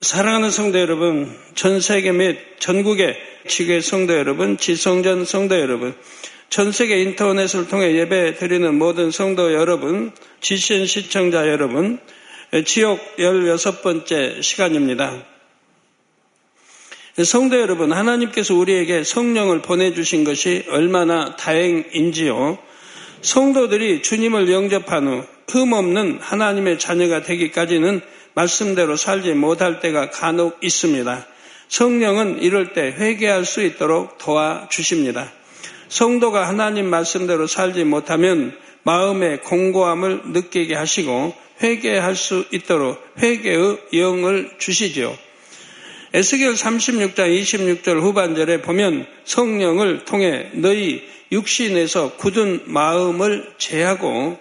사랑하는 성도 여러분, 전 세계 및 전국의 지교의 성도 여러분, 지성전 성도 여러분, 전 세계 인터넷을 통해 예배 드리는 모든 성도 여러분, 지신 시청자 여러분, 지옥 16번째 시간입니다. 성도 여러분, 하나님께서 우리에게 성령을 보내주신 것이 얼마나 다행인지요. 성도들이 주님을 영접한 후 흠없는 하나님의 자녀가 되기까지는 말씀대로 살지 못할 때가 간혹 있습니다. 성령은 이럴 때 회개할 수 있도록 도와주십니다. 성도가 하나님 말씀대로 살지 못하면 마음의 공고함을 느끼게 하시고 회개할 수 있도록 회개의 영을 주시지요. 에스겔 36장 26절 후반절에 보면 성령을 통해 너희 육신에서 굳은 마음을 제하고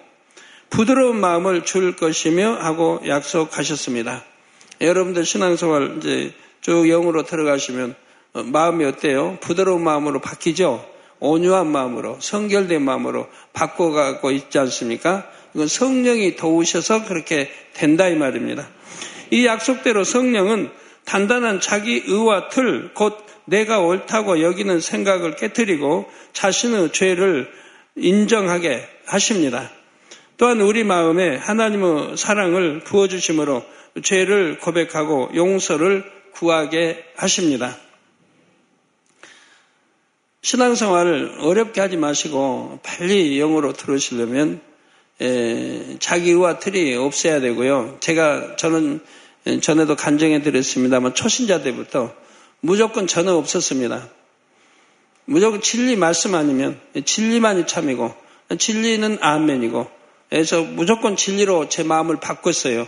부드러운 마음을 줄 것이며 하고 약속하셨습니다. 여러분들 신앙생활 이제 쭉 영으로 들어가시면 어, 마음이 어때요? 부드러운 마음으로 바뀌죠? 온유한 마음으로, 성결된 마음으로 바꿔가고 있지 않습니까? 이건 성령이 도우셔서 그렇게 된다 이 말입니다. 이 약속대로 성령은 단단한 자기 의와 틀, 곧 내가 옳다고 여기는 생각을 깨뜨리고 자신의 죄를 인정하게 하십니다. 또한 우리 마음에 하나님의 사랑을 부어주심으로 죄를 고백하고 용서를 구하게 하십니다. 신앙생활을 어렵게 하지 마시고 빨리 영으로 들으시려면 자기와 틀이 없어야 되고요. 제가 저는 전에도 간증해 드렸습니다만 초신자 때부터 무조건 전혀 없었습니다. 무조건 진리 말씀 아니면 진리만이 참이고 진리는 아멘이고 그래서 무조건 진리로 제 마음을 바꿨어요.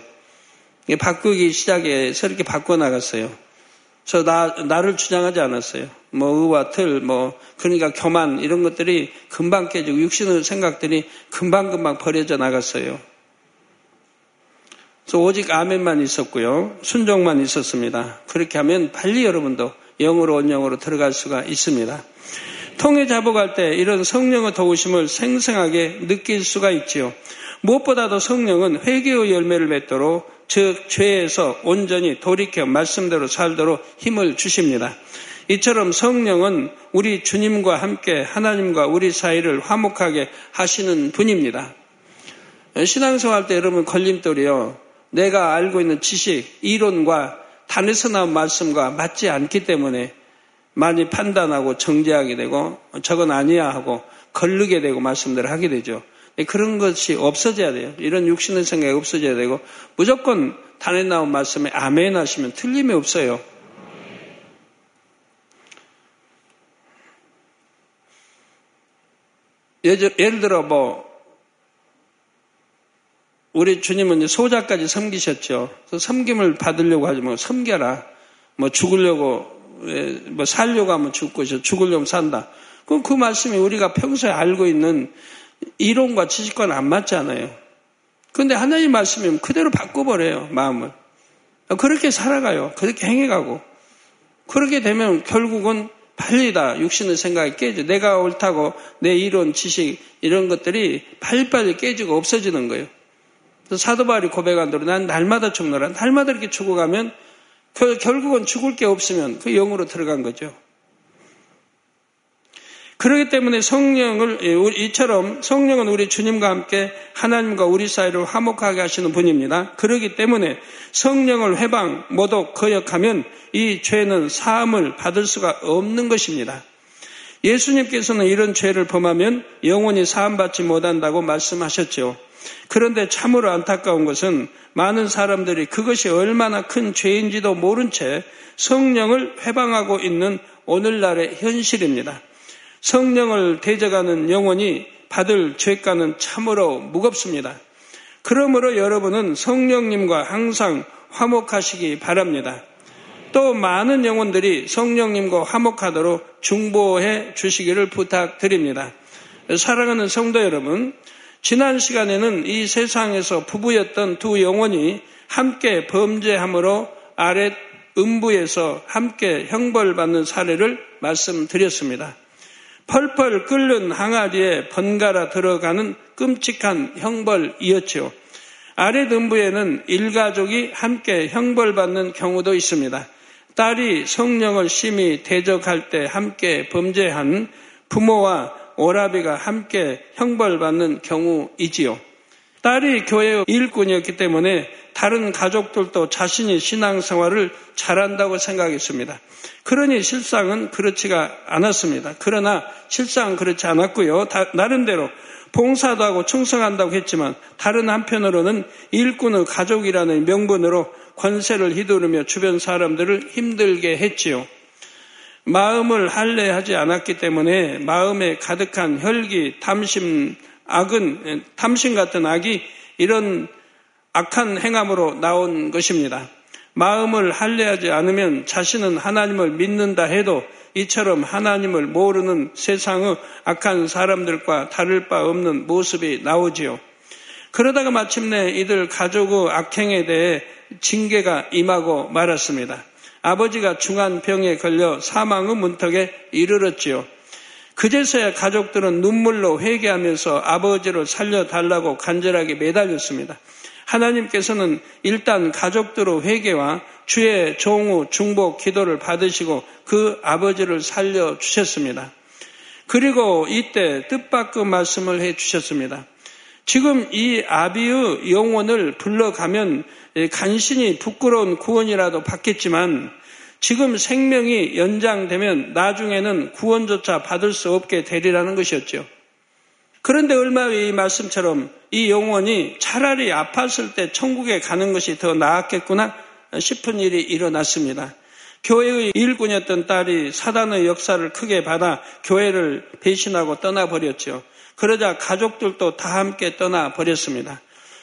바꾸기 시작해서 이렇게 바꿔나갔어요. 저 나, 나를 주장하지 않았어요. 뭐 의와 틀, 뭐 그러니까 교만 이런 것들이 금방 깨지고 육신의 생각들이 금방금방 버려져 나갔어요. 그래서 오직 아멘만 있었고요. 순종만 있었습니다. 그렇게 하면 빨리 여러분도 영으로 온영으로 들어갈 수가 있습니다. 통해 잡아갈 때 이런 성령의 도우심을 생생하게 느낄 수가 있지요. 무엇보다도 성령은 회개의 열매를 맺도록 즉 죄에서 온전히 돌이켜 말씀대로 살도록 힘을 주십니다. 이처럼 성령은 우리 주님과 함께 하나님과 우리 사이를 화목하게 하시는 분입니다. 신앙생활 때 여러분 걸림돌이요. 내가 알고 있는 지식, 이론과 단에서 나온 말씀과 맞지 않기 때문에 많이 판단하고 정죄하게 되고 저건 아니야 하고 걸르게 되고 말씀들을 하게 되죠. 그런 것이 없어져야 돼요. 이런 육신의 생각이 없어져야 되고 무조건 단에 나온 말씀에 아멘 하시면 틀림이 없어요. 예를 들어 뭐 우리 주님은 소자까지 섬기셨죠. 섬김을 받으려고 하지 뭐 섬겨라. 뭐 죽으려고 뭐 살려고 하면 죽고 죽으려면 산다. 그럼 그 말씀이 우리가 평소에 알고 있는 이론과 지식과는 안 맞잖아요. 그런데 하나님 말씀이면 그대로 바꿔버려요, 마음을. 그렇게 살아가요. 그렇게 행해가고. 그렇게 되면 결국은 빨리 다 육신의 생각이 깨져. 내가 옳다고 내 이론, 지식, 이런 것들이 빨리빨리 깨지고 없어지는 거예요. 사도 바울이 고백한 대로 난 날마다 죽노라. 날마다 이렇게 죽어가면 그 결국은 죽을 게 없으면 그 영으로 들어간 거죠. 그렇기 때문에 성령을 예, 이처럼 성령은 우리 주님과 함께 하나님과 우리 사이를 화목하게 하시는 분입니다. 그렇기 때문에 성령을 회방, 모독, 거역하면 이 죄는 사함을 받을 수가 없는 것입니다. 예수님께서는 이런 죄를 범하면 영원히 사함받지 못한다고 말씀하셨죠. 그런데 참으로 안타까운 것은 많은 사람들이 그것이 얼마나 큰 죄인지도 모른 채 성령을 회방하고 있는 오늘날의 현실입니다. 성령을 대적하는 영혼이 받을 죄가는 참으로 무겁습니다. 그러므로 여러분은 성령님과 항상 화목하시기 바랍니다. 또 많은 영혼들이 성령님과 화목하도록 중보해 주시기를 부탁드립니다. 사랑하는 성도 여러분, 지난 시간에는 이 세상에서 부부였던 두 영혼이 함께 범죄함으로 아랫 음부에서 함께 형벌받는 사례를 말씀드렸습니다. 펄펄 끓는 항아리에 번갈아 들어가는 끔찍한 형벌이었죠. 아래 등부에는 일가족이 함께 형벌받는 경우도 있습니다. 딸이 성령을 심히 대적할 때 함께 범죄한 부모와 오라비가 함께 형벌받는 경우이지요. 딸이 교회 일꾼이었기 때문에 다른 가족들도 자신이 신앙생활을 잘한다고 생각했습니다. 그러니 실상은 그렇지가 않았습니다. 그러나 실상은 그렇지 않았고요. 나름대로 봉사도 하고 충성한다고 했지만 다른 한편으로는 일꾼의 가족이라는 명분으로 권세를 휘두르며 주변 사람들을 힘들게 했지요. 마음을 할례하지 않았기 때문에 마음에 가득한 혈기, 탐심, 악은 탐심 같은 악이 이런 악한 행함으로 나온 것입니다. 마음을 할례하지 않으면 자신은 하나님을 믿는다 해도 이처럼 하나님을 모르는 세상의 악한 사람들과 다를 바 없는 모습이 나오지요. 그러다가 마침내 이들 가족의 악행에 대해 징계가 임하고 말았습니다. 아버지가 중한 병에 걸려 사망의 문턱에 이르렀지요. 그제서야 가족들은 눈물로 회개하면서 아버지를 살려달라고 간절하게 매달렸습니다. 하나님께서는 일단 가족들의 회개와 주의 종우 중복 기도를 받으시고 그 아버지를 살려 주셨습니다. 그리고 이때 뜻밖의 말씀을 해 주셨습니다. 지금 이 아비의 영혼을 불러가면 간신히 부끄러운 구원이라도 받겠지만 지금 생명이 연장되면 나중에는 구원조차 받을 수 없게 되리라는 것이었죠. 그런데 얼마 후에 이 말씀처럼 이 영혼이 차라리 아팠을 때 천국에 가는 것이 더 나았겠구나 싶은 일이 일어났습니다. 교회의 일꾼이었던 딸이 사단의 역사를 크게 받아 교회를 배신하고 떠나버렸죠. 그러자 가족들도 다 함께 떠나 버렸습니다.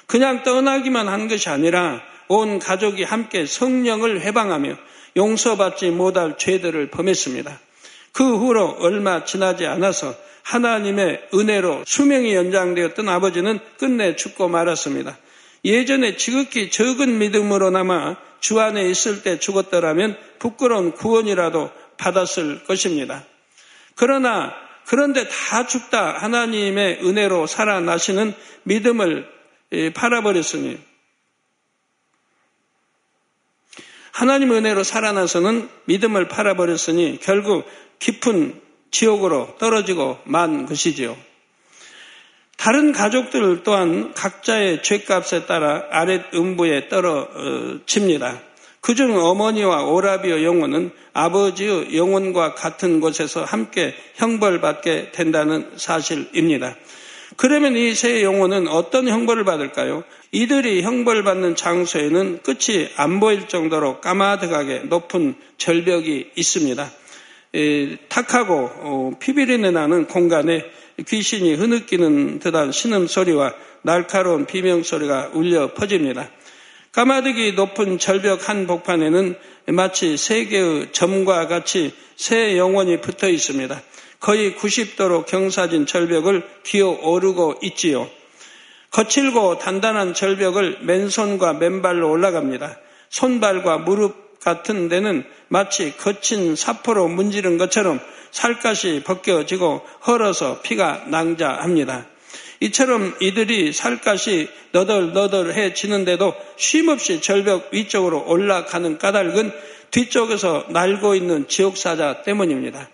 그냥 떠나기만 한 것이 아니라 온 가족이 함께 성령을 회방하며 용서받지 못할 죄들을 범했습니다. 그 후로 얼마 지나지 않아서 하나님의 은혜로 수명이 연장되었던 아버지는 끝내 죽고 말았습니다. 예전에 지극히 적은 믿음으로나마 주 안에 있을 때 죽었더라면 부끄러운 구원이라도 받았을 것입니다. 그러나 그런데 다 죽다 하나님의 은혜로 살아나시는 믿음을 팔아버렸으니 하나님 은혜로 살아나서는 믿음을 팔아버렸으니 결국 깊은 지옥으로 떨어지고 만 것이지요. 다른 가족들 또한 각자의 죄값에 따라 아랫 음부에 떨어집니다. 그중 어머니와 오라비의 영혼은 아버지의 영혼과 같은 곳에서 함께 형벌받게 된다는 사실입니다. 그러면 이 세 영혼은 어떤 형벌을 받을까요? 이들이 형벌받는 장소에는 끝이 안 보일 정도로 까마득하게 높은 절벽이 있습니다. 에, 탁하고 어, 피비린내 나는 공간에 귀신이 흐느끼는 듯한 신음소리와 날카로운 비명소리가 울려 퍼집니다. 까마득이 높은 절벽 한 복판에는 마치 세 개의 점과 같이 새 영혼이 붙어 있습니다. 거의 90도로 경사진 절벽을 기어 오르고 있지요. 거칠고 단단한 절벽을 맨손과 맨발로 올라갑니다. 손발과 무릎 같은 데는 마치 거친 사포로 문지른 것처럼 살갗이 벗겨지고 헐어서 피가 낭자합니다. 이처럼 이들이 살갗이 너덜너덜해지는데도 쉼없이 절벽 위쪽으로 올라가는 까닭은 뒤쪽에서 날고 있는 지옥사자 때문입니다.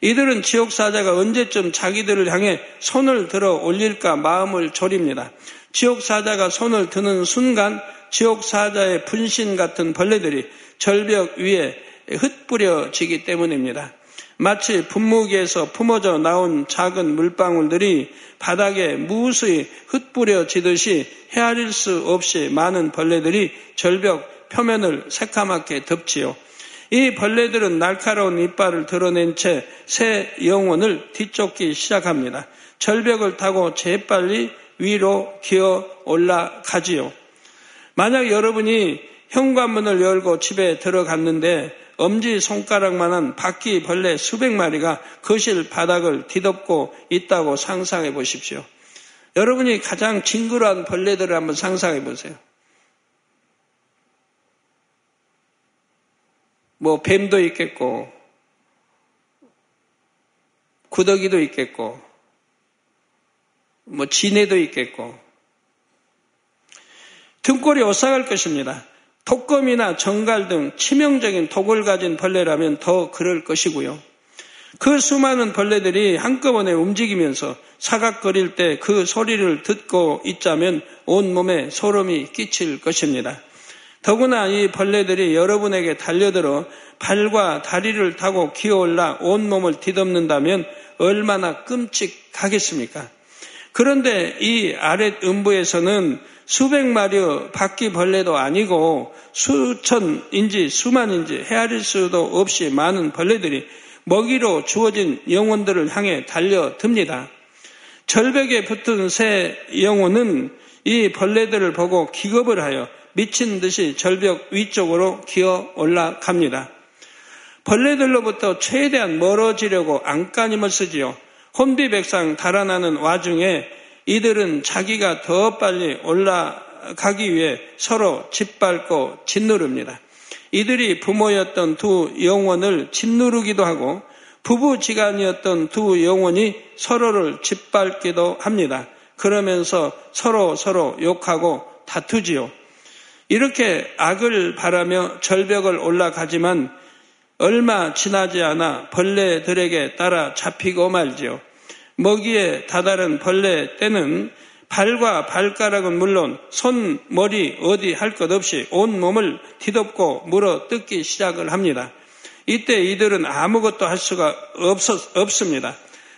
이들은 지옥사자가 언제쯤 자기들을 향해 손을 들어 올릴까 마음을 졸입니다. 지옥사자가 손을 드는 순간 지옥사자의 분신 같은 벌레들이 절벽 위에 흩뿌려지기 때문입니다. 마치 분무기에서 품어져 나온 작은 물방울들이 바닥에 무수히 흩뿌려지듯이 헤아릴 수 없이 많은 벌레들이 절벽 표면을 새카맣게 덮지요. 이 벌레들은 날카로운 이빨을 드러낸 채 새 영혼을 뒤쫓기 시작합니다. 절벽을 타고 재빨리 위로 기어 올라가지요. 만약 여러분이 현관문을 열고 집에 들어갔는데 엄지 손가락만한 바퀴 벌레 수백 마리가 거실 바닥을 뒤덮고 있다고 상상해 보십시오. 여러분이 가장 징그러운 벌레들을 한번 상상해 보세요. 뭐 뱀도 있겠고 구더기도 있겠고 뭐 지네도 있겠고 등골이 오싹할 것입니다. 독검이나 정갈 등 치명적인 독을 가진 벌레라면 더 그럴 것이고요. 그 수많은 벌레들이 한꺼번에 움직이면서 사각거릴 때 그 소리를 듣고 있자면 온몸에 소름이 끼칠 것입니다. 더구나 이 벌레들이 여러분에게 달려들어 발과 다리를 타고 기어올라 온몸을 뒤덮는다면 얼마나 끔찍하겠습니까? 그런데 이 아랫 음부에서는 수백 마리의 바퀴벌레도 아니고 수천인지 수만인지 헤아릴 수도 없이 많은 벌레들이 먹이로 주어진 영혼들을 향해 달려듭니다. 절벽에 붙은 새 영혼은 이 벌레들을 보고 기겁을 하여 미친 듯이 절벽 위쪽으로 기어 올라갑니다. 벌레들로부터 최대한 멀어지려고 안간힘을 쓰지요. 혼비 백상 달아나는 와중에 이들은 자기가 더 빨리 올라가기 위해 서로 짓밟고 짓누릅니다. 이들이 부모였던 두 영혼을 짓누르기도 하고 부부지간이었던 두 영혼이 서로를 짓밟기도 합니다. 그러면서 서로 서로 욕하고 다투지요. 이렇게 악을 바라며 절벽을 올라가지만 얼마 지나지 않아 벌레들에게 따라 잡히고 말지요. 먹이에 다다른 벌레 때는 발과 발가락은 물론 손, 머리 어디 할 것 없이 온 몸을 뒤덮고 물어 뜯기 시작을 합니다. 이때 이들은 아무것도 할 수가 없었, 없습니다.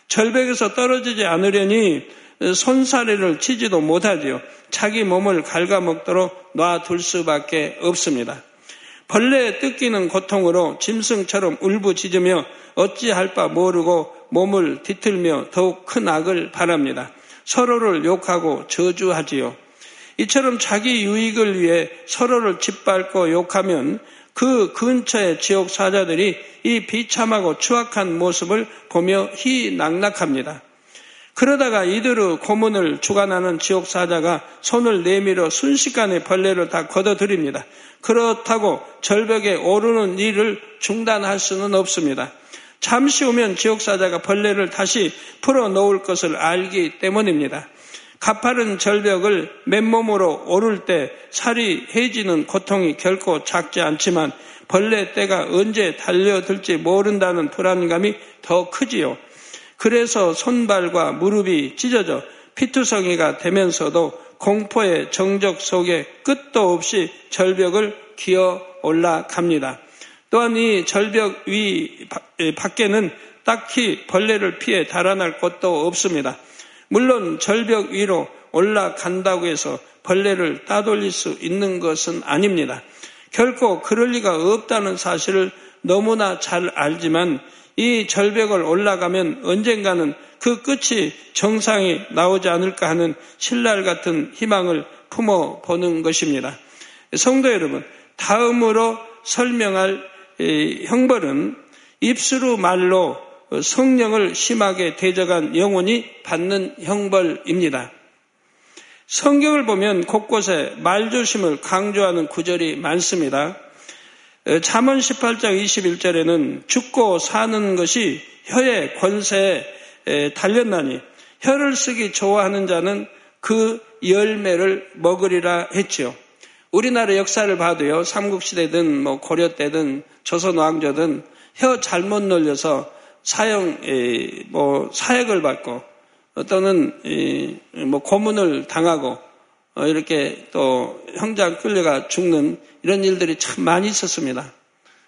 절벽에서 떨어지지 않으려니 손사래를 치지도 못하지요. 자기 몸을 갉아먹도록 놔둘 수밖에 없습니다. 벌레 뜯기는 고통으로 짐승처럼 울부짖으며 어찌할 바 모르고 몸을 뒤틀며 더욱 큰 악을 바랍니다. 서로를 욕하고 저주하지요. 이처럼 자기 유익을 위해 서로를 짓밟고 욕하면 그 근처의 지옥 사자들이 이 비참하고 추악한 모습을 보며 희낙낙합니다. 그러다가 이들의 고문을 주관하는 지옥 사자가 손을 내밀어 순식간에 벌레를 다 걷어들입니다. 그렇다고 절벽에 오르는 일을 중단할 수는 없습니다. 잠시 후면 지옥사자가 벌레를 다시 풀어 놓을 것을 알기 때문입니다. 가파른 절벽을 맨몸으로 오를 때 살이 해지는 고통이 결코 작지 않지만 벌레 때가 언제 달려들지 모른다는 불안감이 더 크지요. 그래서 손발과 무릎이 찢어져 피투성이가 되면서도 공포의 정적 속에 끝도 없이 절벽을 기어 올라갑니다. 또한 이 절벽 위 밖에는 딱히 벌레를 피해 달아날 곳도 없습니다. 물론 절벽 위로 올라간다고 해서 벌레를 따돌릴 수 있는 것은 아닙니다. 결코 그럴 리가 없다는 사실을 너무나 잘 알지만 이 절벽을 올라가면 언젠가는 그 끝이 정상이 나오지 않을까 하는 신랄 같은 희망을 품어 보는 것입니다. 성도 여러분, 다음으로 설명할 형벌은 입술로 말로 성령을 심하게 대적한 영혼이 받는 형벌입니다. 성경을 보면 곳곳에 말조심을 강조하는 구절이 많습니다. 잠언 18장 21절에는 죽고 사는 것이 혀의 권세에 달렸나니 혀를 쓰기 좋아하는 자는 그 열매를 먹으리라 했지요. 우리나라 역사를 봐도요, 삼국시대든 뭐 고려 때든 조선 왕조든 혀 잘못 놀려서 사형, 뭐 사역을 받고 또는 뭐 고문을 당하고 어, 이렇게 또 형장 끌려가 죽는 이런 일들이 참 많이 있었습니다.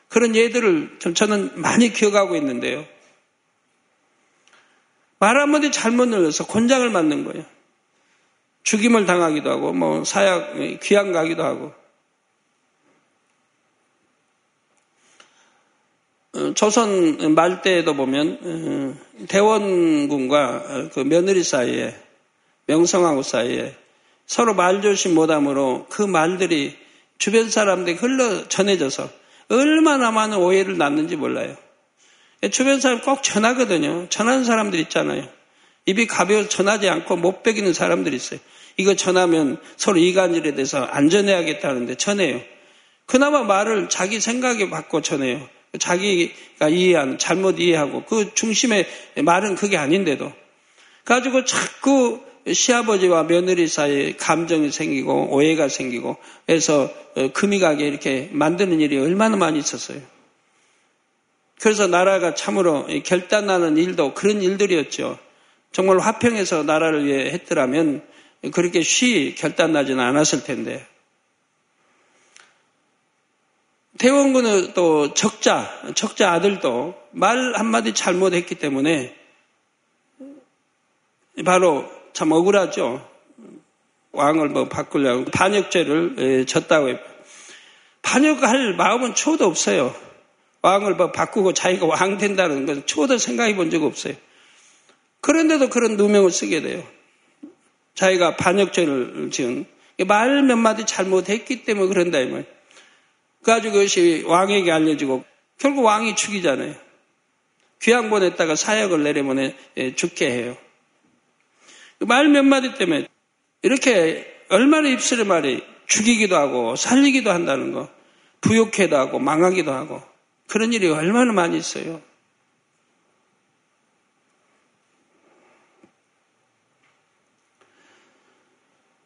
그런 예들을 저는 많이 기억하고 있는데요. 말 한마디 잘못 눌러서 곤장을 맞는 거예요. 죽임을 당하기도 하고 뭐 사약 귀양 가기도 하고 어, 조선 말 때에도 보면 어, 대원군과 그 며느리 사이에 명성하고 사이에 서로 말조심 못함으로 그 말들이 주변 사람들이 흘러 전해져서 얼마나 많은 오해를 낳는지 몰라요. 주변 사람 꼭 전하거든요. 전하는 사람들 있잖아요. 입이 가벼워 전하지 않고 못 베기는 사람들이 있어요. 이거 전하면 서로 이간질에 대해서 안전해야겠다는데 전해요. 그나마 말을 자기 생각에 바꿔 전해요. 자기가 이해하는, 잘못 이해하고 그 중심의 말은 그게 아닌데도. 가지고 자꾸 시아버지와 며느리 사이에 감정이 생기고 오해가 생기고 해서 어, 금이 가게 이렇게 만드는 일이 얼마나 많이 있었어요. 그래서 나라가 참으로 결단나는 일도 그런 일들이었죠. 정말 화평해서 나라를 위해 했더라면 그렇게 쉬 결단나지는 않았을 텐데. 대원군은 또 적자, 적자 아들도 말 한마디 잘못했기 때문에 바로 참 억울하죠. 왕을 뭐 바꾸려고 반역죄를 졌다고 해요. 반역할 마음은 초도 없어요. 왕을 뭐 바꾸고 자기가 왕 된다는 것은 초도 생각해 본 적 없어요. 그런데도 그런 누명을 쓰게 돼요. 자기가 반역죄를 지은 말 몇 마디 잘못했기 때문에 그런다 이 말이에요. 그래가지고 그것이 왕에게 알려지고 결국 왕이 죽이잖아요. 귀양 보냈다가 사역을 내려보내 죽게 해요. 말 몇 마디 때문에 이렇게 얼마나 입술의 말이 죽이기도 하고 살리기도 한다는 거, 부욕해도 하고 망하기도 하고 그런 일이 얼마나 많이 있어요.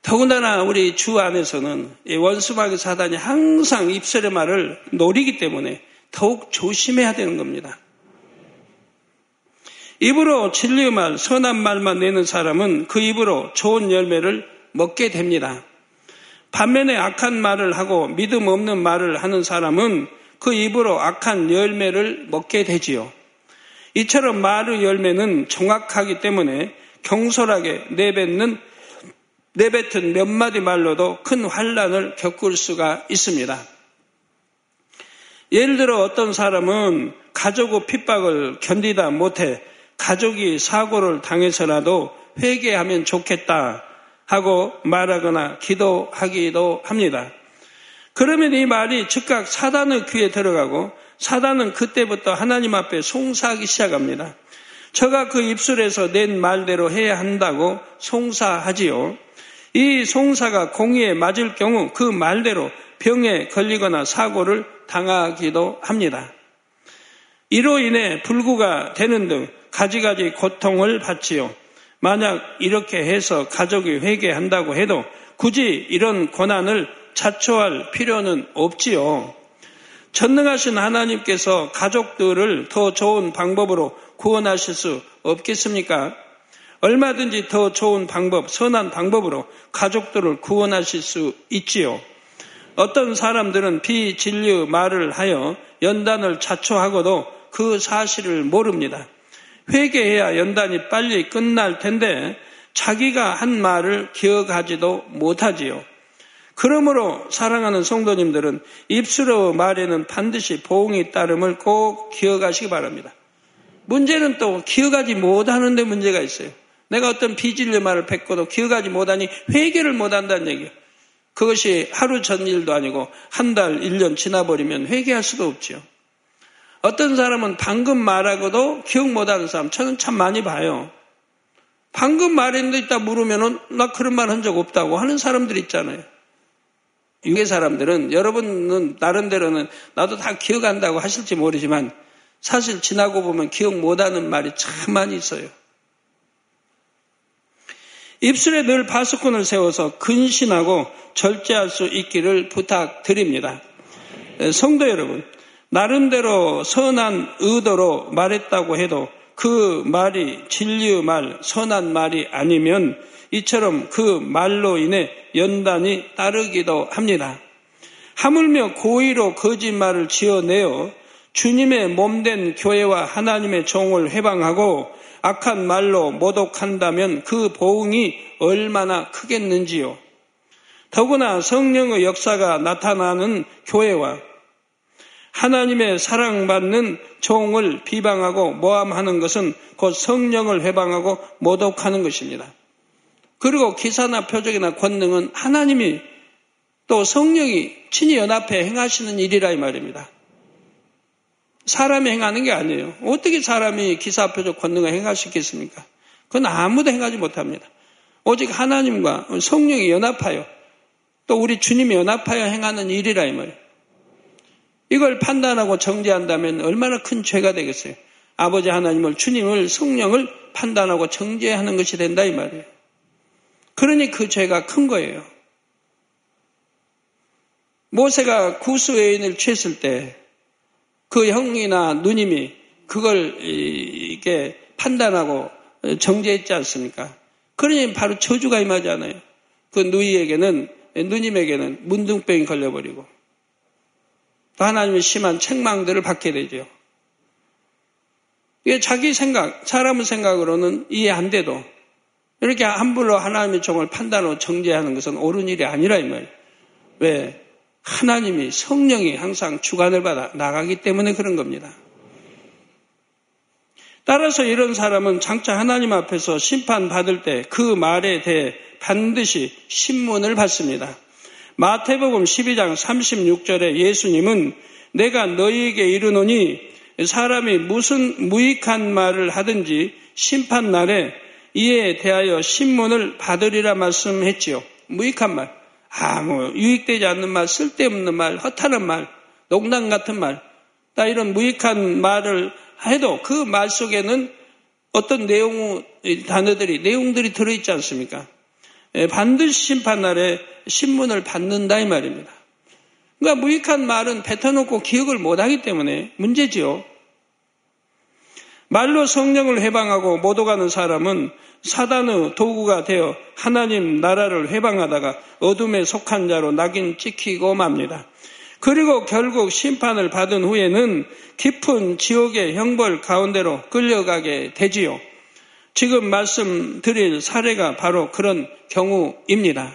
더군다나 우리 주 안에서는 원수마귀 사단이 항상 입술의 말을 노리기 때문에 더욱 조심해야 되는 겁니다. 입으로 진리의 말, 선한 말만 내는 사람은 그 입으로 좋은 열매를 먹게 됩니다. 반면에 악한 말을 하고 믿음 없는 말을 하는 사람은 그 입으로 악한 열매를 먹게 되지요. 이처럼 말의 열매는 정확하기 때문에 경솔하게 내뱉는 내뱉은 몇 마디 말로도 큰 환란을 겪을 수가 있습니다. 예를 들어 어떤 사람은 가족의 핍박을 견디다 못해 가족이 사고를 당해서라도 회개하면 좋겠다 하고 말하거나 기도하기도 합니다. 그러면 이 말이 즉각 사단의 귀에 들어가고 사단은 그때부터 하나님 앞에 송사하기 시작합니다. 저가 그 입술에서 낸 말대로 해야 한다고 송사하지요. 이 송사가 공의에 맞을 경우 그 말대로 병에 걸리거나 사고를 당하기도 합니다. 이로 인해 불구가 되는 등 가지가지 고통을 받지요. 만약 이렇게 해서 가족이 회개한다고 해도 굳이 이런 고난을 자초할 필요는 없지요. 전능하신 하나님께서 가족들을 더 좋은 방법으로 구원하실 수 없겠습니까? 얼마든지 더 좋은 방법, 선한 방법으로 가족들을 구원하실 수 있지요. 어떤 사람들은 비진리의 말을 하여 연단을 자초하고도 그 사실을 모릅니다. 회개해야 연단이 빨리 끝날 텐데 자기가 한 말을 기억하지도 못하지요. 그러므로 사랑하는 성도님들은 입술의 말에는 반드시 보응이 따름을 꼭 기억하시기 바랍니다. 문제는 또 기억하지 못하는데 문제가 있어요. 내가 어떤 비질의 말을 뱉고도 기억하지 못하니 회개를 못한다는 얘기예요. 그것이 하루 전 일도 아니고 한 달, 1년 지나버리면 회개할 수도 없지요. 어떤 사람은 방금 말하고도 기억 못하는 사람 저는 참 많이 봐요. 방금 말했는데 있다 물으면은 나 그런 말 한 적 없다고 하는 사람들 있잖아요. 유괴 사람들은 여러분은 나름대로는 나도 다 기억한다고 하실지 모르지만 사실 지나고 보면 기억 못하는 말이 참 많이 있어요. 입술에 늘 파수꾼을 세워서 근신하고 절제할 수 있기를 부탁드립니다. 성도 여러분, 나름대로 선한 의도로 말했다고 해도 그 말이 진리의 말, 선한 말이 아니면 이처럼 그 말로 인해 연단이 따르기도 합니다. 하물며 고의로 거짓말을 지어내어 주님의 몸된 교회와 하나님의 종을 해방하고 악한 말로 모독한다면 그 보응이 얼마나 크겠는지요. 더구나 성령의 역사가 나타나는 교회와 하나님의 사랑받는 종을 비방하고 모함하는 것은 곧 성령을 회방하고 모독하는 것입니다. 그리고 기사나 표적이나 권능은 하나님이 또 성령이 친히 연합해 행하시는 일이라 이 말입니다. 사람이 행하는 게 아니에요. 어떻게 사람이 기사, 표적, 권능을 행할 수 있겠습니까? 그건 아무도 행하지 못합니다. 오직 하나님과 성령이 연합하여 또 우리 주님이 연합하여 행하는 일이라 이 말이에요. 이걸 판단하고 정죄한다면 얼마나 큰 죄가 되겠어요. 아버지 하나님을 주님을 성령을 판단하고 정죄하는 것이 된다 이 말이에요. 그러니 그 죄가 큰 거예요. 모세가 구수 의인을 취했을 때 그 형이나 누님이 그걸 이게 판단하고 정죄했지 않습니까? 그러니 바로 저주가 임하잖아요. 그 누이에게는 누님에게는 문둥병이 걸려버리고 또 하나님의 심한 책망들을 받게 되죠. 이게 자기 생각, 사람의 생각으로는 이해 안 돼도 이렇게 함부로 하나님의 종을 판단하고 정죄하는 것은 옳은 일이 아니라 이 말이에요. 왜? 하나님이 성령이 항상 주관을 받아 나가기 때문에 그런 겁니다. 따라서 이런 사람은 장차 하나님 앞에서 심판받을 때 그 말에 대해 반드시 신문을 받습니다. 마태복음 12장 36절에 예수님은 내가 너희에게 이르노니 사람이 무슨 무익한 말을 하든지 심판 날에 이에 대하여 신문을 받으리라 말씀했지요. 무익한 말. 아무 유익되지 않는 말, 쓸데없는 말, 허탈한 말, 농담 같은 말, 다 이런 무익한 말을 해도 그 말 속에는 어떤 내용, 단어들이, 내용들이 들어있지 않습니까? 예, 반드시 심판날에 신문을 받는다 이 말입니다. 그러니까 무익한 말은 뱉어놓고 기억을 못하기 때문에 문제지요. 말로 성령을 해방하고 못 오가는 사람은 사단의 도구가 되어 하나님 나라를 해방하다가 어둠에 속한 자로 낙인 찍히고 맙니다. 그리고 결국 심판을 받은 후에는 깊은 지옥의 형벌 가운데로 끌려가게 되지요. 지금 말씀드릴 사례가 바로 그런 경우입니다.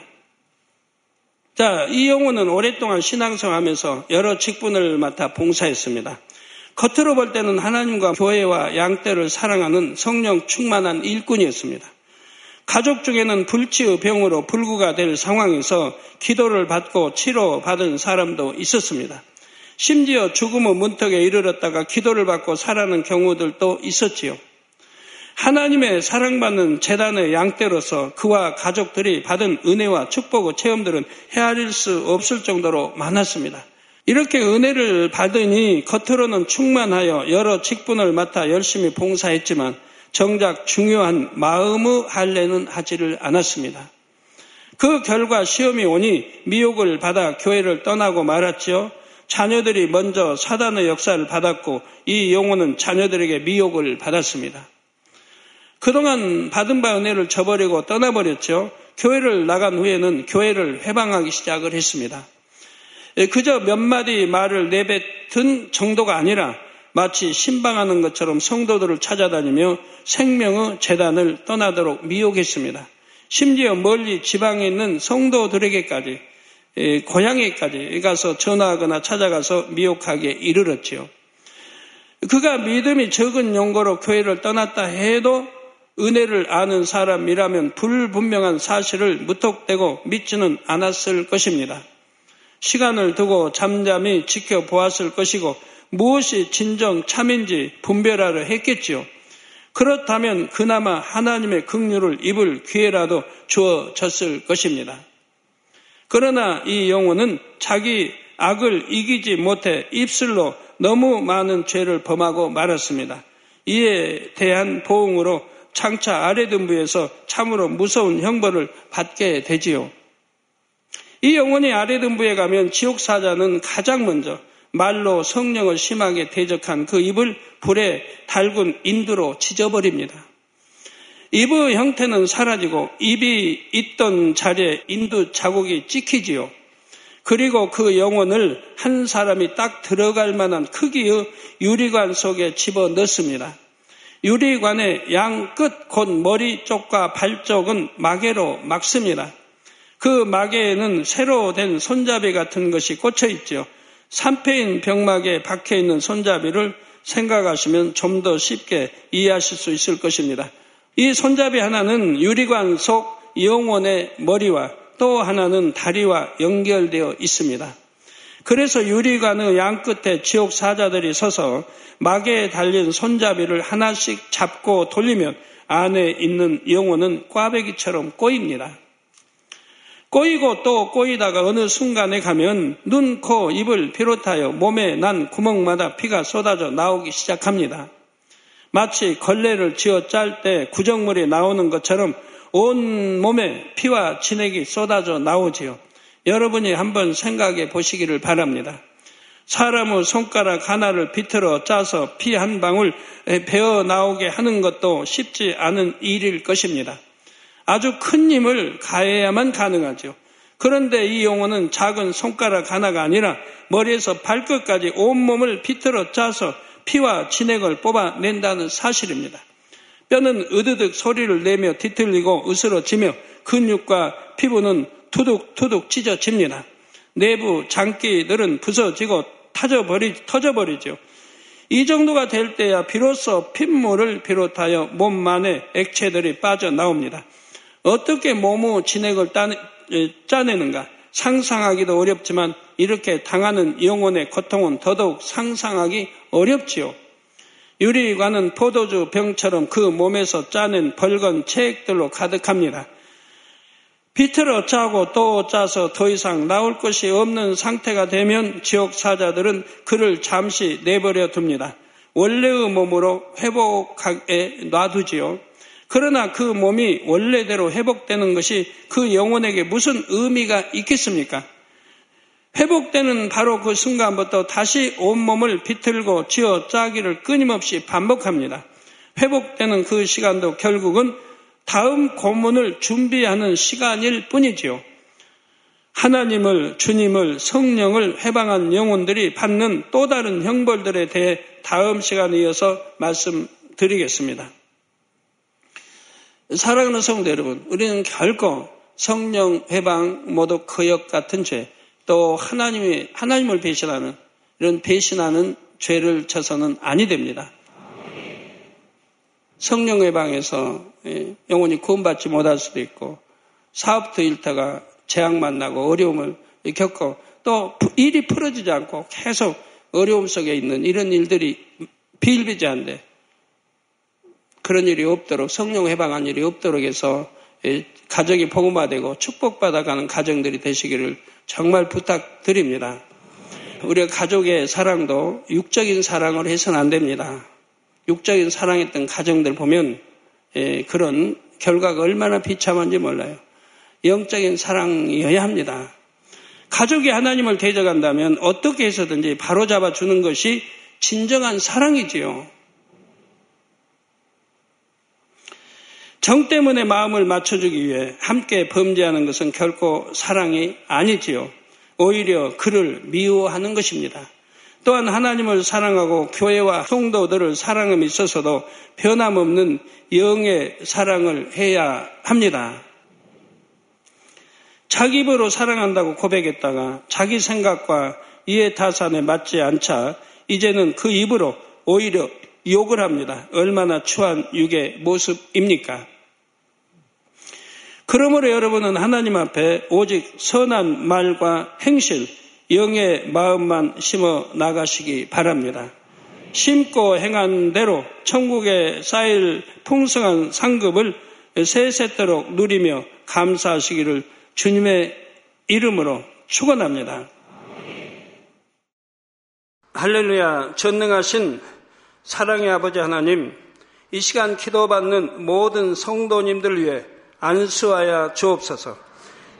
자, 이 영혼은 오랫동안 신앙생활하면서 여러 직분을 맡아 봉사했습니다. 겉으로 볼 때는 하나님과 교회와 양떼를 사랑하는 성령 충만한 일꾼이었습니다. 가족 중에는 불치의 병으로 불구가 될 상황에서 기도를 받고 치료받은 사람도 있었습니다. 심지어 죽음의 문턱에 이르렀다가 기도를 받고 살아는 경우들도 있었지요. 하나님의 사랑받는 재단의 양떼로서 그와 가족들이 받은 은혜와 축복의 체험들은 헤아릴 수 없을 정도로 많았습니다. 이렇게 은혜를 받으니 겉으로는 충만하여 여러 직분을 맡아 열심히 봉사했지만 정작 중요한 마음의 할례는 하지를 않았습니다. 그 결과 시험이 오니 미혹을 받아 교회를 떠나고 말았지요. 자녀들이 먼저 사단의 역사를 받았고 이 영혼은 자녀들에게 미혹을 받았습니다. 그동안 받은 바 은혜를 저버리고 떠나버렸죠. 교회를 나간 후에는 교회를 회방하기 시작을 했습니다. 예, 그저 몇 마디 말을 내뱉은 정도가 아니라 마치 신방하는 것처럼 성도들을 찾아다니며 생명의 재단을 떠나도록 미혹했습니다. 심지어 멀리 지방에 있는 성도들에게까지 예, 고향에까지 가서 전화하거나 찾아가서 미혹하게 이르렀지요. 그가 믿음이 적은 용거로 교회를 떠났다 해도 은혜를 아는 사람이라면 불분명한 사실을 무턱대고 믿지는 않았을 것입니다. 시간을 두고 잠잠히 지켜보았을 것이고 무엇이 진정 참인지 분별하려 했겠지요. 그렇다면 그나마 하나님의 긍휼을 입을 기회라도 주어졌을 것입니다. 그러나 이 영혼은 자기 악을 이기지 못해 입술로 너무 많은 죄를 범하고 말았습니다. 이에 대한 보응으로 장차 아래등부에서 참으로 무서운 형벌을 받게 되지요. 이 영혼이 아래등부에 가면 지옥 사자는 가장 먼저 말로 성령을 심하게 대적한 그 입을 불에 달군 인두로 찢어버립니다. 입의 형태는 사라지고 입이 있던 자리에 인두 자국이 찍히지요. 그리고 그 영혼을 한 사람이 딱 들어갈 만한 크기의 유리관 속에 집어 넣습니다. 유리관의 양 끝, 곧 머리 쪽과 발 쪽은 마개로 막습니다. 그 마개에는 새로 된 손잡이 같은 것이 꽂혀 있죠. 삼패인 병막에 박혀 있는 손잡이를 생각하시면 좀 더 쉽게 이해하실 수 있을 것입니다. 이 손잡이 하나는 유리관 속 영혼의 머리와 또 하나는 다리와 연결되어 있습니다. 그래서 유리관의 양 끝에 지옥 사자들이 서서 막에 달린 손잡이를 하나씩 잡고 돌리면 안에 있는 영혼은 꽈배기처럼 꼬입니다. 꼬이고 또 꼬이다가 어느 순간에 가면 눈, 코, 입을 비롯하여 몸에 난 구멍마다 피가 쏟아져 나오기 시작합니다. 마치 걸레를 쥐어 짤 때 구정물이 나오는 것처럼 온 몸에 피와 진액이 쏟아져 나오지요. 여러분이 한번 생각해 보시기를 바랍니다. 사람의 손가락 하나를 비틀어 짜서 피 한 방울 베어 나오게 하는 것도 쉽지 않은 일일 것입니다. 아주 큰 힘을 가해야만 가능하죠. 그런데 이 용어는 작은 손가락 하나가 아니라 머리에서 발끝까지 온몸을 비틀어 짜서 피와 진액을 뽑아낸다는 사실입니다. 뼈는 으드득 소리를 내며 뒤틀리고 으스러지며 근육과 피부는 투둑 투둑 찢어집니다. 내부 장기들은 부서지고 타져버리, 터져버리죠. 이 정도가 될 때야 비로소 핏물을 비롯하여 몸 안에 액체들이 빠져나옵니다. 어떻게 몸의 진액을 따내, 짜내는가? 상상하기도 어렵지만 이렇게 당하는 영혼의 고통은 더더욱 상상하기 어렵지요. 유리관은 포도주 병처럼 그 몸에서 짜낸 벌건 체액들로 가득합니다. 비틀어 짜고 또 짜서 더 이상 나올 것이 없는 상태가 되면 지옥 사자들은 그를 잠시 내버려 둡니다. 원래의 몸으로 회복하게 놔두지요. 그러나 그 몸이 원래대로 회복되는 것이 그 영혼에게 무슨 의미가 있겠습니까? 회복되는 바로 그 순간부터 다시 온몸을 비틀고 쥐어 짜기를 끊임없이 반복합니다. 회복되는 그 시간도 결국은 다음 고문을 준비하는 시간일 뿐이지요. 하나님을, 주님을, 성령을 해방한 영혼들이 받는 또 다른 형벌들에 대해 다음 시간에 이어서 말씀드리겠습니다. 사랑하는 성도 여러분, 우리는 결코 성령 해방, 모두 거역 같은 죄, 또 하나님이, 하나님을 배신하는, 이런 배신하는 죄를 져서는 아니 됩니다. 성령 해방에서 예, 영혼이 구원받지 못할 수도 있고, 사업도 잃다가 재앙 만나고 어려움을 겪고, 또 일이 풀어지지 않고 계속 어려움 속에 있는 이런 일들이 비일비재한데, 그런 일이 없도록 성령 해방한 일이 없도록 해서 가정이 복음화되고 축복받아가는 가정들이 되시기를 정말 부탁드립니다. 우리가 가족의 사랑도 육적인 사랑을 해서는 안 됩니다. 육적인 사랑했던 가정들 보면 그런 결과가 얼마나 비참한지 몰라요. 영적인 사랑이어야 합니다. 가족이 하나님을 대적한다면 어떻게 해서든지 바로잡아 주는 것이 진정한 사랑이지요. 정 때문에 마음을 맞춰주기 위해 함께 범죄하는 것은 결코 사랑이 아니지요. 오히려 그를 미워하는 것입니다. 또한 하나님을 사랑하고 교회와 성도들을 사랑함에 있어서도 변함없는 영의 사랑을 해야 합니다. 자기 입으로 사랑한다고 고백했다가 자기 생각과 이해 타산에 맞지 않자 이제는 그 입으로 오히려 욕을 합니다. 얼마나 추한 육의 모습입니까? 그러므로 여러분은 하나님 앞에 오직 선한 말과 행실, 영의 마음만 심어 나가시기 바랍니다. 심고 행한 대로 천국에 쌓일 풍성한 상급을 세세토록 누리며 감사하시기를 주님의 이름으로 축원합니다. 할렐루야 전능하신 사랑의 아버지 하나님 이 시간 기도받는 모든 성도님들 위해 안수하여 주옵소서.